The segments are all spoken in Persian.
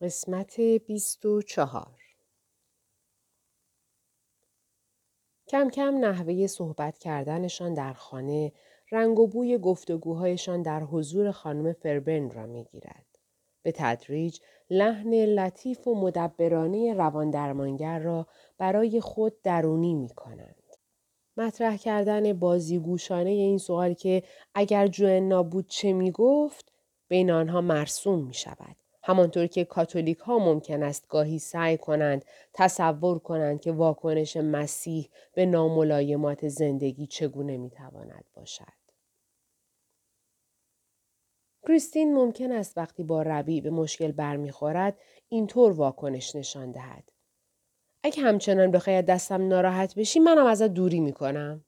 قسمت بیست و چهار کم کم نحوه صحبت کردنشان در خانه رنگ و بوی گفتگوهایشان در حضور خانم فربن را می گیرد. به تدریج لحن لطیف و مدبرانه روان درمانگر را برای خود درونی می کنند. مطرح کردن بازیگوشانه این سوال که اگر جوئنا بود چه می گفت بین آنها مرسوم می شود. همانطور که کاتولیک ها ممکن است گاهی سعی کنند تصور کنند که واکنش مسیح به ناملایمات زندگی چگونه می‌تواند باشد. کریستین ممکن است وقتی با ربی به مشکل برمیخورد اینطور واکنش نشان دهد. اگه همچنان بخواید دستم ناراحت بشی منم ازت دوری می‌کنم.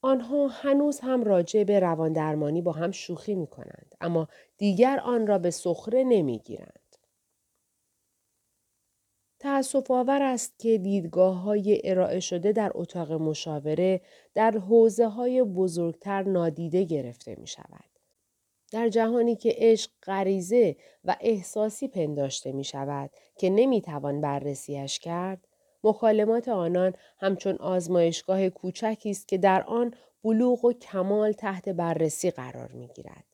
آنها هنوز هم راجع به روان درمانی با هم شوخی می کنند اما دیگر آن را به سخره نمی گیرند. تأصف آور است که دیدگاه های ارائه شده در اتاق مشاوره در حوزه های بزرگتر نادیده گرفته می شود. در جهانی که عشق غریزه و احساسی پنداشته می شود که نمی توان بررسیش کرد، مکالمات آنان همچون آزمایشگاه کوچکی است که در آن بلوغ و کمال تحت بررسی قرار می گیرد.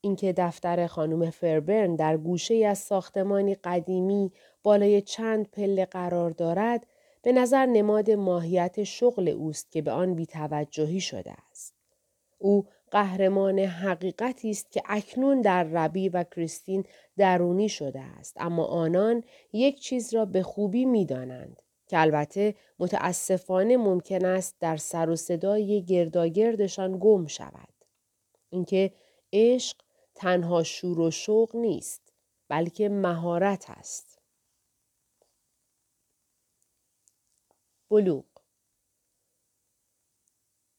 اینکه دفتر خانم فربرن در گوشه از ساختمانی قدیمی بالای چند پله قرار دارد به نظر نماد ماهیت شغل اوست که به آن بیتوجهی شده است. او قهرمان حقیقتی است که اکنون در ربی و کریستین درونی شده است اما آنان یک چیز را به خوبی می‌دانند که البته متاسفانه ممکن است در سر و صدای گرداگردشان گم شود. اینکه عشق تنها شور و شوق نیست بلکه مهارت است. بلوغ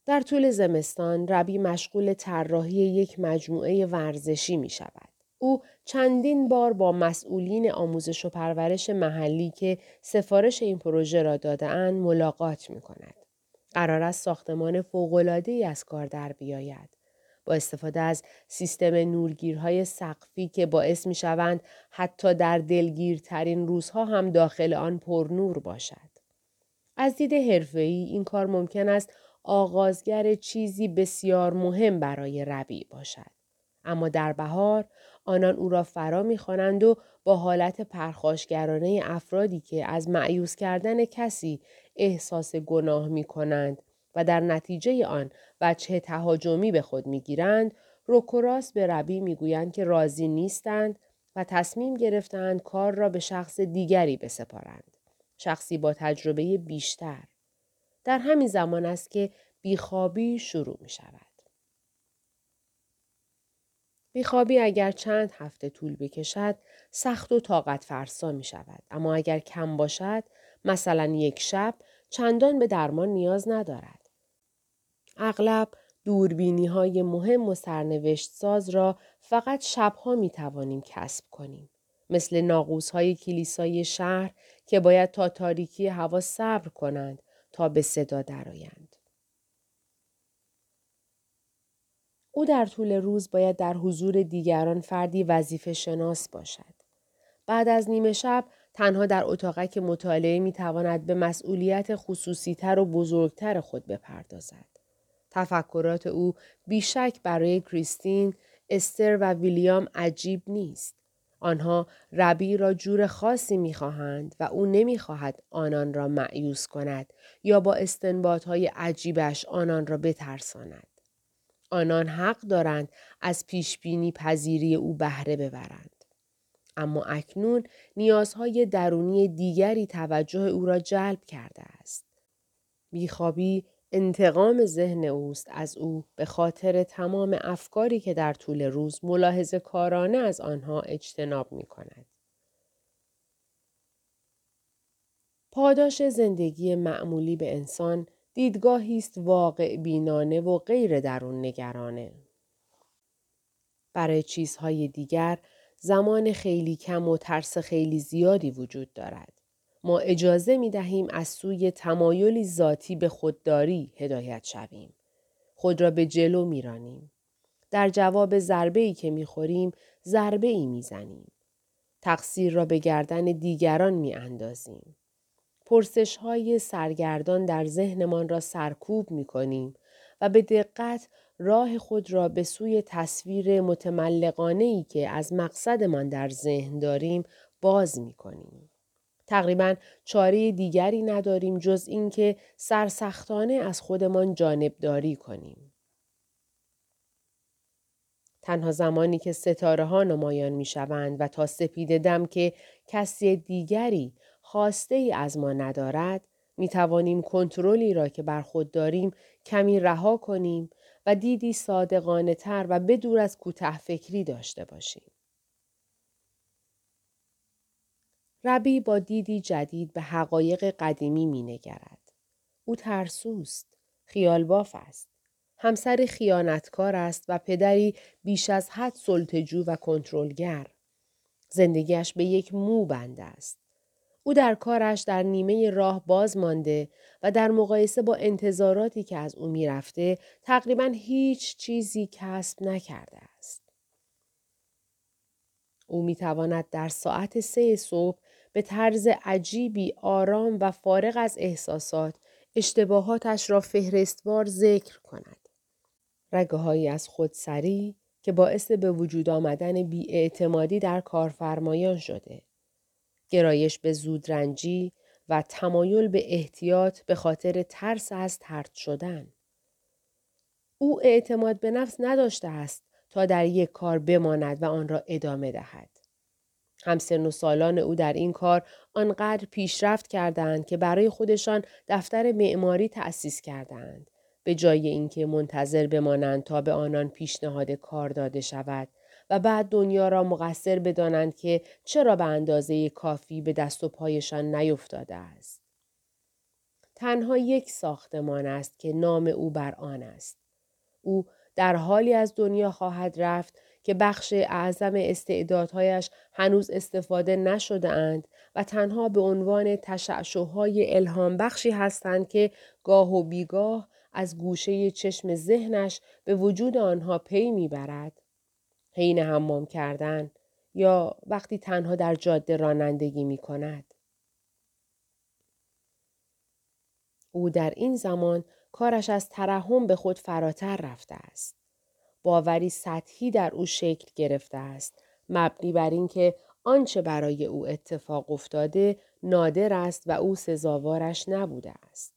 در طول زمستان ربی مشغول طراحی یک مجموعه ورزشی می شود. او چندین بار با مسئولین آموزش و پرورش محلی که سفارش این پروژه را دادهاند ملاقات می کند. قرار است ساختمان فوق‌العاده‌ای از کار در بیاید. با استفاده از سیستم نورگیرهای سقفی که باعث می شوند حتی در دلگیرترین روزها هم داخل آن پر نور باشد. از دید حرفه‌ای این کار ممکن است آغازگر چیزی بسیار مهم برای ربی باشد. اما در بهار آنان او را فرا می‌خوانند و با حالت پرخاشگرانه افرادی که از معیوس کردن کسی احساس گناه می کنند و در نتیجه آن بچه تهاجمی به خود می‌گیرند روکوراس به ربی می‌گویند که راضی نیستند و تصمیم گرفتند کار را به شخص دیگری بسپارند. شخصی با تجربه بیشتر. در همین زمان است که بیخوابی شروع می شود. بیخوابی اگر چند هفته طول بکشد سخت و طاقت فرسا می شود. اما اگر کم باشد مثلا یک شب چندان به درمان نیاز ندارد. اغلب دوربینی های مهم و سرنوشت ساز را فقط شبها می توانیم کسب کنیم. مثل ناقوس های کلیسای شهر که باید تا تاریکی هوا صبر کنند تا به صدا درآیند. او در طول روز باید در حضور دیگران فردی وظیفه شناس باشد. بعد از نیمه شب تنها در اتاقک مطالعه می تواند به مسئولیت خصوصیتر و بزرگتر خود بپردازد. تفکرات او بیشک برای کریستین، استر و ویلیام عجیب نیست. آنها ربی را جور خاصی می‌خواهند و او نمی‌خواهد آنان را معیوس کند یا با های عجیبش آنان را بترساند. آنان حق دارند از پیشبینی پذیری او بهره ببرند. اما اکنون نیازهای درونی دیگری توجه او را جلب کرده است. بیخوابی انتقام ذهن اوست از او به خاطر تمام افکاری که در طول روز ملاحظه کارانه از آنها اجتناب می کند. پاداش زندگی معمولی به انسان دیدگاهی است واقع بینانه و غیر درون نگرانه. برای چیزهای دیگر زمان خیلی کم و ترس خیلی زیادی وجود دارد. ما اجازه می دهیم از سوی تمایلی ذاتی به خودداری هدایت شویم. خود را به جلو می رانیم. در جواب ضربه ای که می‌خوریم ضربه ای می‌زنیم. تقصیر را به گردن دیگران می اندازیم. پرسش های سرگردان در ذهنمان را سرکوب می کنیم و به دقت راه خود را به سوی تصویر متملقانه ای که از مقصدمان در ذهن داریم باز می کنیم. تقریبا چاره دیگری نداریم جز اینکه سرسختانه از خودمان جانبداری کنیم. تنها زمانی که ستاره ها نمایان می شوند و تا سپید دم که کسی دیگری خواسته ای از ما ندارد می توانیم کنترلی را که بر خود داریم کمی رها کنیم و دیدی صادقانه تر و بدور از کوته فکری داشته باشیم. ربی با دیدی جدید به حقایق قدیمی می نگرد. او ترسوست. خیال باف است. همسر خیانتکار است و پدری بیش از حد سلطجو و کنترلگر. زندگیش به یک مو بند است. او در کارش در نیمه راه باز مانده و در مقایسه با انتظاراتی که از او می‌رفته تقریبا هیچ چیزی کسب نکرده است. او می تواند در ساعت سه صبح به طرز عجیبی آرام و فارغ از احساسات اشتباهاتش را فهرستوار ذکر کند. رگه از خودسری که باعث به وجود آمدن بیاعتمادی در کارفرمایان شده. گرایش به زودرنجی و تمایل به احتیاط به خاطر ترس از ترد شدن. او اعتماد به نفس نداشته است تا در یک کار بماند و آن را ادامه دهد. همسن و سالان او در این کار آنقدر پیشرفت کردند که برای خودشان دفتر معماری تأسیس کردند. به جای اینکه منتظر بمانند تا به آنان پیشنهاد کار داده شود و بعد دنیا را مقصر بدانند که چرا به اندازه کافی به دست و پایشان نیفتاده است. تنها یک ساختمان است که نام او بر آن است. او در حالی از دنیا خواهد رفت که بخش اعظم استعدادهایش هنوز استفاده نشده اند و تنها به عنوان تشعشوهای الهام بخشی هستند که گاه و بیگاه از گوشه چشم ذهنش به وجود آنها پی می‌برد حین حمام کردن یا وقتی تنها در جاده رانندگی می کند. او در این زمان کارش از ترحم به خود فراتر رفته است. باوری سطحی در او شکل گرفته است مبنی بر اینکه آنچه برای او اتفاق افتاده نادر است و او سزاوارش نبوده است.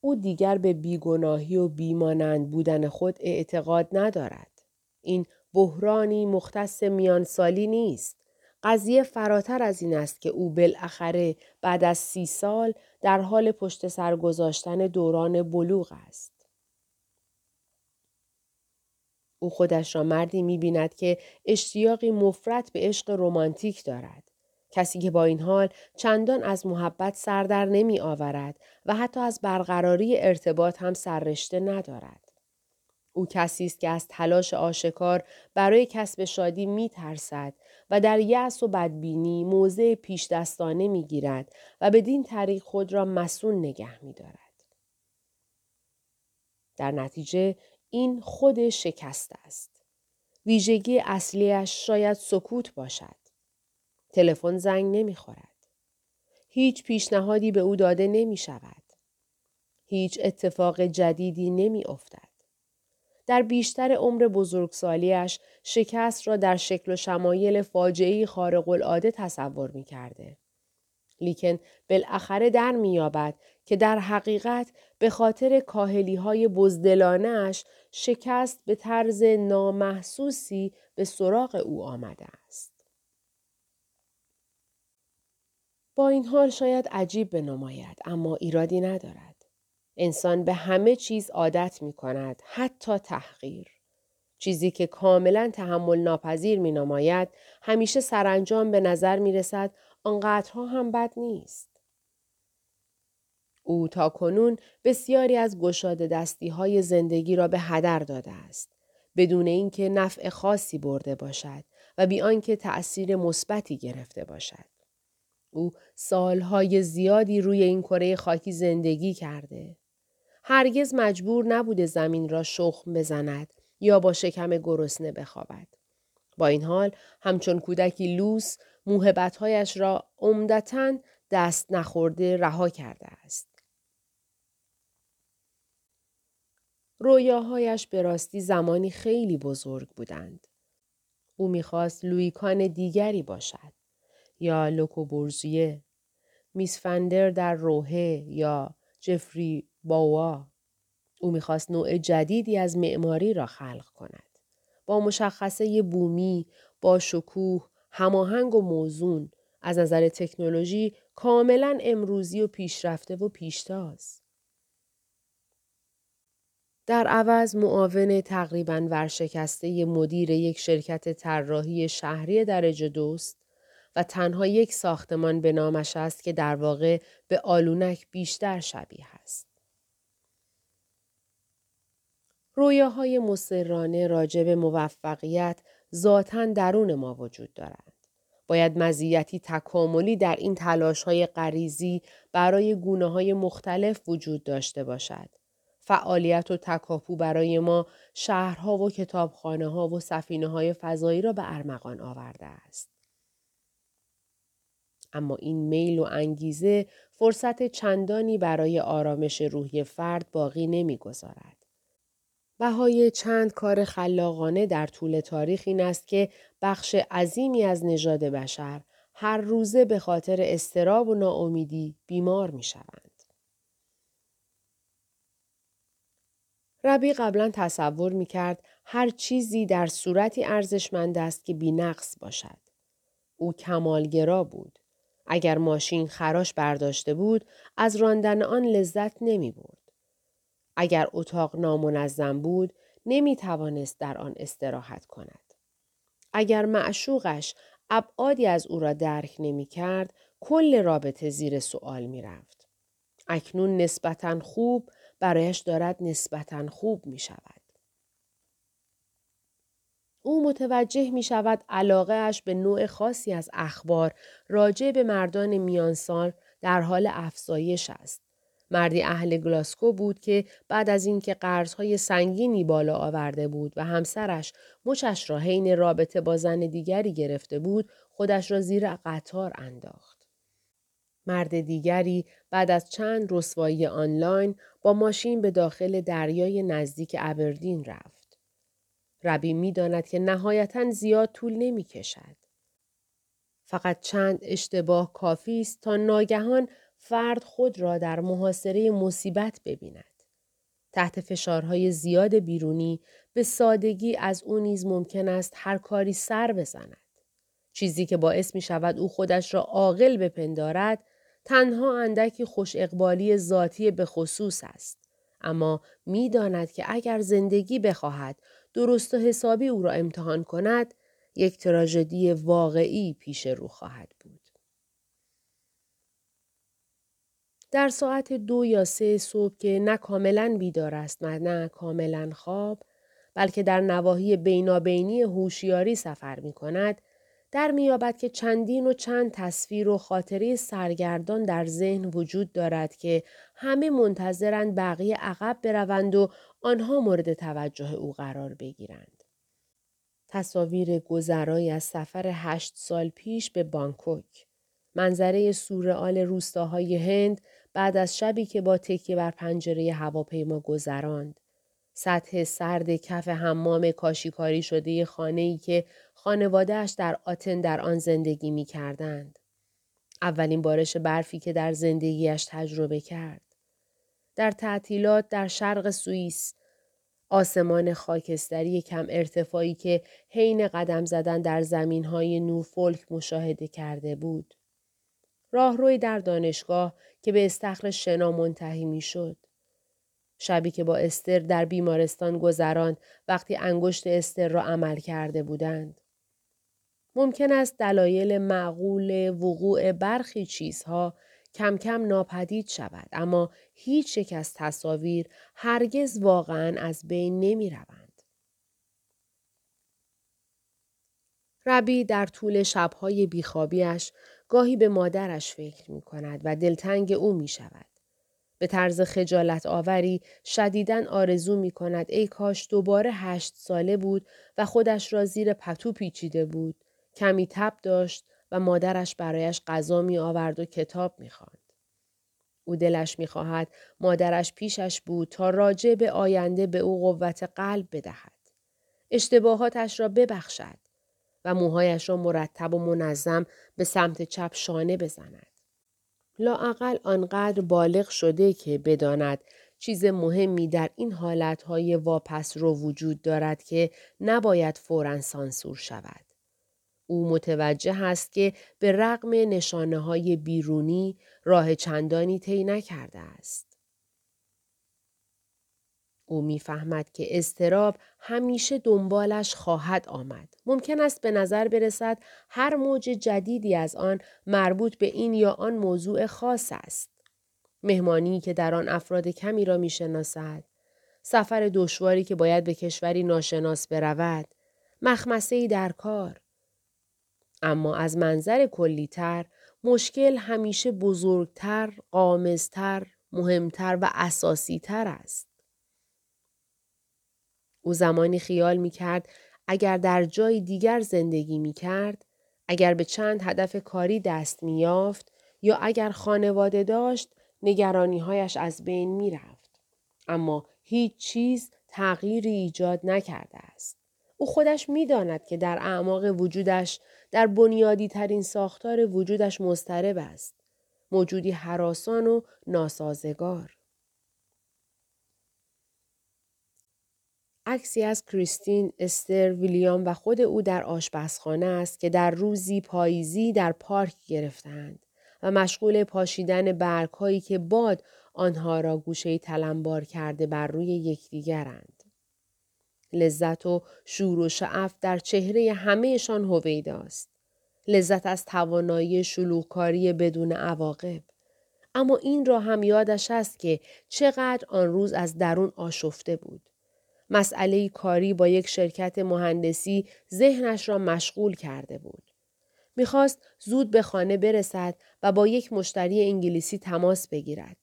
او دیگر به بیگناهی و بیمانند بودن خود اعتقاد ندارد. این بحرانی مختص میانسالی نیست. قضیه فراتر از این است که او بالاخره بعد از سی سال در حال پشت سر گذاشتن دوران بلوغ است. او خودش را مردی می بیند که اشتیاقی مفرت به عشق رمانتیک دارد. کسی که با این حال چندان از محبت سردر نمی آورد و حتی از برقراری ارتباط هم سررشته ندارد. او کسی است که از تلاش آشکار برای کسب شادی می ترسد و در یأس و بدبینی موضع پیش دستانه می گیرد و بدین طریق خود را مسون نگه می دارد. در نتیجه این خود شکست است. ویژگی اصلیش شاید سکوت باشد. تلفن زنگ نمی خورد. هیچ پیشنهادی به او داده نمی شود. هیچ اتفاق جدیدی نمی افتد. در بیشتر عمر بزرگسالیش شکست را در شکل و شمایل فاجعه خارق العاده تصور می کرده. لیکن بالاخره در میابد که در حقیقت به خاطر کاهلی های بزدلانش شکست به طرز نامحسوسی به سراغ او آمده است. با این حال شاید عجیب بنماید اما ایرادی ندارد. انسان به همه چیز عادت می کند حتی تحقیر. چیزی که کاملا تحمل ناپذیر می نماید همیشه سرانجام به نظر می رسد آنقدرها هم بد نیست. او تا کنون بسیاری از گشاده دستی های زندگی را به هدر داده است. بدون اینکه نفع خاصی برده باشد و بی آنکه تأثیر مثبتی گرفته باشد. او سالهای زیادی روی این کره خاکی زندگی کرده. هرگز مجبور نبوده زمین را شخم بزند یا با شکم گرسنه بخوابد. با این حال همچون کودکی لوس موهبتهایش را عمدتا دست نخورده رها کرده است. رویاهایش به راستی زمانی خیلی بزرگ بودند. او می‌خواست لویکان دیگری باشد یا لوکوبورزیه، میس فندر در روحه یا جفری باوا. او می‌خواست نوع جدیدی از معماری را خلق کند. با مشخصه بومی، با شکوه، هماهنگ و موزون، از نظر تکنولوژی کاملا امروزی و پیشرفته و پیشتاز. در عوض معاون تقریبا ورشکسته مدیر یک شرکت طراحی شهری درجه دوست و تنها یک ساختمان به نامش است که در واقع به آلونک بیشتر شبیه است. رویاهای مسررانه راجع به موفقیت ذاتا درون ما وجود دارند. باید مزیتی تکاملی در این تلاش های قریزی برای گونه های مختلف وجود داشته باشد. فعالیت و تکاپو برای ما شهرها و کتابخانه ها و سفینه های فضایی را به ارمغان آورده است. اما این میل و انگیزه فرصت چندانی برای آرامش روحی فرد باقی نمی‌گذارد. بهای چند کار خلاقانه در طول تاریخ این است که بخش عظیمی از نژاد بشر هر روزه به خاطر استراب و ناامیدی بیمار می شوند. ربی قبلا تصور می کرد هر چیزی در صورتی ارزشمند است که بینقص باشد. او کمالگرا بود. اگر ماشین خراش برداشته بود از راندن آن لذت نمی برد. اگر اتاق نامنظم بود نمی توانست در آن استراحت کند. اگر معشوقش ابعادی از او را درک نمی کرد کل رابطه زیر سوال می رفت. اکنون نسبتا خوب برایش دارد نسبتا خوب می شود. او متوجه می شود علاقه اش به نوع خاصی از اخبار راجع به مردان میانسال در حال افزایش است. مردی اهل گلاسکو بود که بعد از اینکه قرضهای سنگینی بالا آورده بود و همسرش مچش را حین رابطه با زن دیگری گرفته بود خودش را زیر قطار انداخت. مرد دیگری بعد از چند رسوایی آنلاین با ماشین به داخل دریای نزدیک ابردین رفت. ربی می داند که نهایتا زیاد طول نمی کشد. فقط چند اشتباه کافی است تا ناگهان فرد خود را در محاصره مصیبت ببیند. تحت فشارهای زیاد بیرونی به سادگی از او نیز ممکن است هر کاری سر بزند. چیزی که باعث می شود او خودش را عاقل بپندارد تنها اندکی خوش اقبالی ذاتی به خصوص است. اما می‌داند که اگر زندگی بخواهد درست و حسابی او را امتحان کند یک تراژدی واقعی پیش رو خواهد بود. در ساعت دو یا سه صبح که نه کاملا بیدار است و نه کاملا خواب بلکه در نواحی بینابینی هوشیاری سفر می کند در میابد که چندین و چند تصویر و خاطره سرگردان در ذهن وجود دارد که همه منتظرند بقیه عقب بروند و آنها مورد توجه او قرار بگیرند. تصاویر گذرایی از سفر هشت سال پیش به بانکوک. منظره سورئال روستاهای هند بعد از شبی که با تکیه بر پنجره هواپیما گذراند. سطح سرد کف حمام کاشیکاری شده خانه ای که خانوادهش در آتن در آن زندگی می کردند. اولین بارش برفی که در زندگیش تجربه کرد. در تعطیلات در شرق سوئیس آسمان خاکستری کم ارتفاعی که حین قدم زدن در زمین های نوفولک مشاهده کرده بود. راهروی در دانشگاه که به استخر شنا منتهی می شد. شبی که با استر در بیمارستان گذراند وقتی انگشت استر را عمل کرده بودند. ممکن است دلایل معقول وقوع برخی چیزها کم کم ناپدید شود اما هیچ یک از تصاویر هرگز واقعا از بین نمی روند. ربی در طول شبهای بیخوابیش گاهی به مادرش فکر می کند و دلتنگ او می شود. به طرز خجالت آوری شدیدن آرزو می کند ای کاش دوباره هشت ساله بود و خودش را زیر پتو پیچیده بود. کمی تب داشت و مادرش برایش غذا می آورد و کتاب می خواند. او دلش می خواهد مادرش پیشش بود تا راجع به آینده به او قوت قلب بدهد. اشتباهاتش را ببخشد و موهایش را مرتب و منظم به سمت چپ شانه بزند. لااقل آنقدر بالغ شده که بداند چیز مهمی در این حالتهای واپس رو وجود دارد که نباید فورا سانسور شود. او متوجه است که به رغم نشانه های بیرونی راه چندانی طی نکرده است. او می‌فهمد که استراب همیشه دنبالش خواهد آمد. ممکن است به نظر برسد هر موج جدیدی از آن مربوط به این یا آن موضوع خاص است. مهمانی که در آن افراد کمی را می‌شناسد، سفر دشواری که باید به کشوری ناشناس برود، مخمسه در کار. اما از منظر کلیتر مشکل همیشه بزرگتر، قامزتر، مهمتر و اساسیتر است. او زمانی خیال می کرد اگر در جای دیگر زندگی می کرد، اگر به چند هدف کاری دست می یافت یا اگر خانواده داشت نگرانیهایش از بین می رفت. اما هیچ چیز تغییری ایجاد نکرده است. او خودش می‌داند که در اعماق وجودش در بنیادی ترین ساختار وجودش مضطرب است. موجودی حراسان و ناسازگار. عکسی از کریستین، استر، ویلیام و خود او در آشپزخانه است که در روزی پاییزی در پارک گرفتند و مشغول پاشیدن برگهایی که باد آنها را گوشه تلمبار کرده بر روی یکدیگرند. لذت و شور و شعف در چهره همهشان هویداست. لذت از توانایی شلوغکاری بدون عواقب. اما این را هم یادش است که چقدر آن روز از درون آشفته بود. مسئله کاری با یک شرکت مهندسی ذهنش را مشغول کرده بود. می‌خواست زود به خانه برسد و با یک مشتری انگلیسی تماس بگیرد.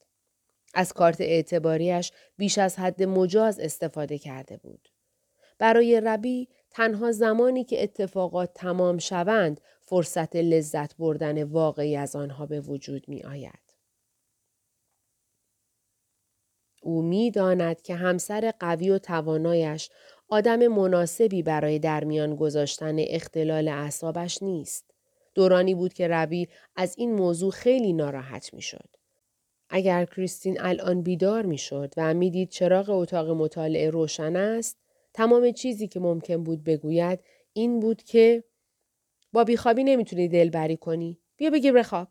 از کارت اعتباریش بیش از حد مجاز استفاده کرده بود. برای ربی تنها زمانی که اتفاقات تمام شوند فرصت لذت بردن واقعی از آنها به وجود می آید. او می داند که همسر قوی و توانایش آدم مناسبی برای در میان گذاشتن اختلال اعصابش نیست. دورانی بود که روی از این موضوع خیلی ناراحت می شد. اگر کریستین الان بیدار می شد و می‌دید چراغ اتاق مطالعه روشن است، تمام چیزی که ممکن بود بگوید این بود که با بیخوابی نمی‌تونی دلبری کنی. بیا بگیر بخواب.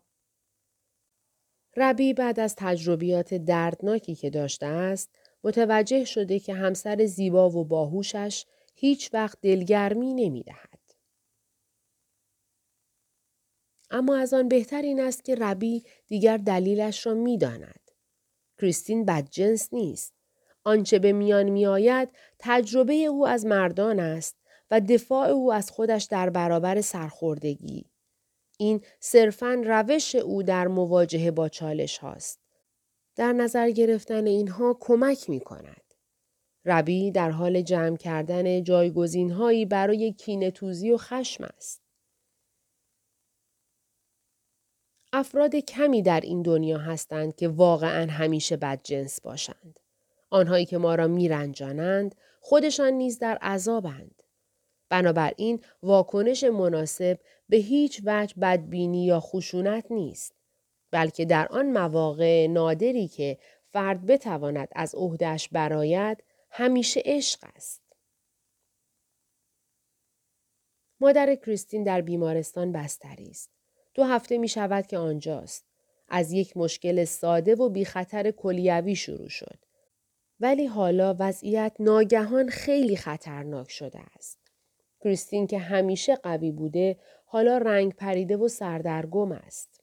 ربی بعد از تجربیات دردناکی که داشته است متوجه شده که همسر زیبا و باهوشش هیچ وقت دلگرمی نمی دهد. اما از آن بهتر این است که ربی دیگر دلیلش را می داند. کریستین بدجنس نیست. آنچه به میان می آید تجربه او از مردان است و دفاع او از خودش در برابر سرخوردگی. این صرفا روش او در مواجهه با چالش هاست. در نظر گرفتن اینها کمک می کند. ربی در حال جمع کردن جایگزین هایی برای کینتوزی و خشم است. افراد کمی در این دنیا هستند که واقعا همیشه بدجنس باشند. آنهایی که ما را میرنجانند خودشان نیز در عذابند. بنابراین واکنش مناسب به هیچ وجه بدبینی یا خشونت نیست بلکه در آن مواقع نادری که فرد بتواند از عهدهش براید همیشه عشق است. مادر کریستین در بیمارستان بستری است. دو هفته می شود که آنجاست. از یک مشکل ساده و بی خطر کلیوی شروع شد. ولی حالا وضعیت ناگهان خیلی خطرناک شده است. کریستین که همیشه قوی بوده حالا رنگ پریده و سردرگم است.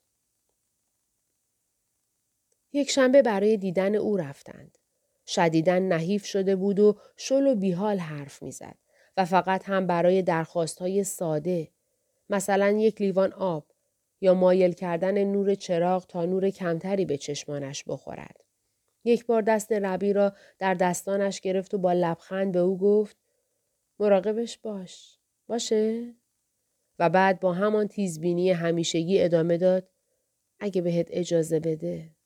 یک شنبه برای دیدن او رفتند. شدیدن نحیف شده بود و شل و بیحال حرف می‌زد و فقط هم برای درخواست های ساده مثلا یک لیوان آب یا مایل کردن نور چراغ تا نور کمتری به چشمانش بخورد. یک بار دست ربی را در دستانش گرفت و با لبخند به او گفت مراقبش باش. باشه؟ و بعد با همان تیزبینی همیشگی ادامه داد اگه بهت اجازه بده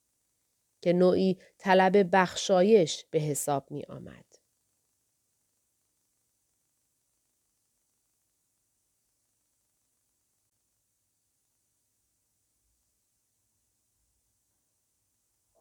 که نوعی طلب بخشایش به حساب می آمد.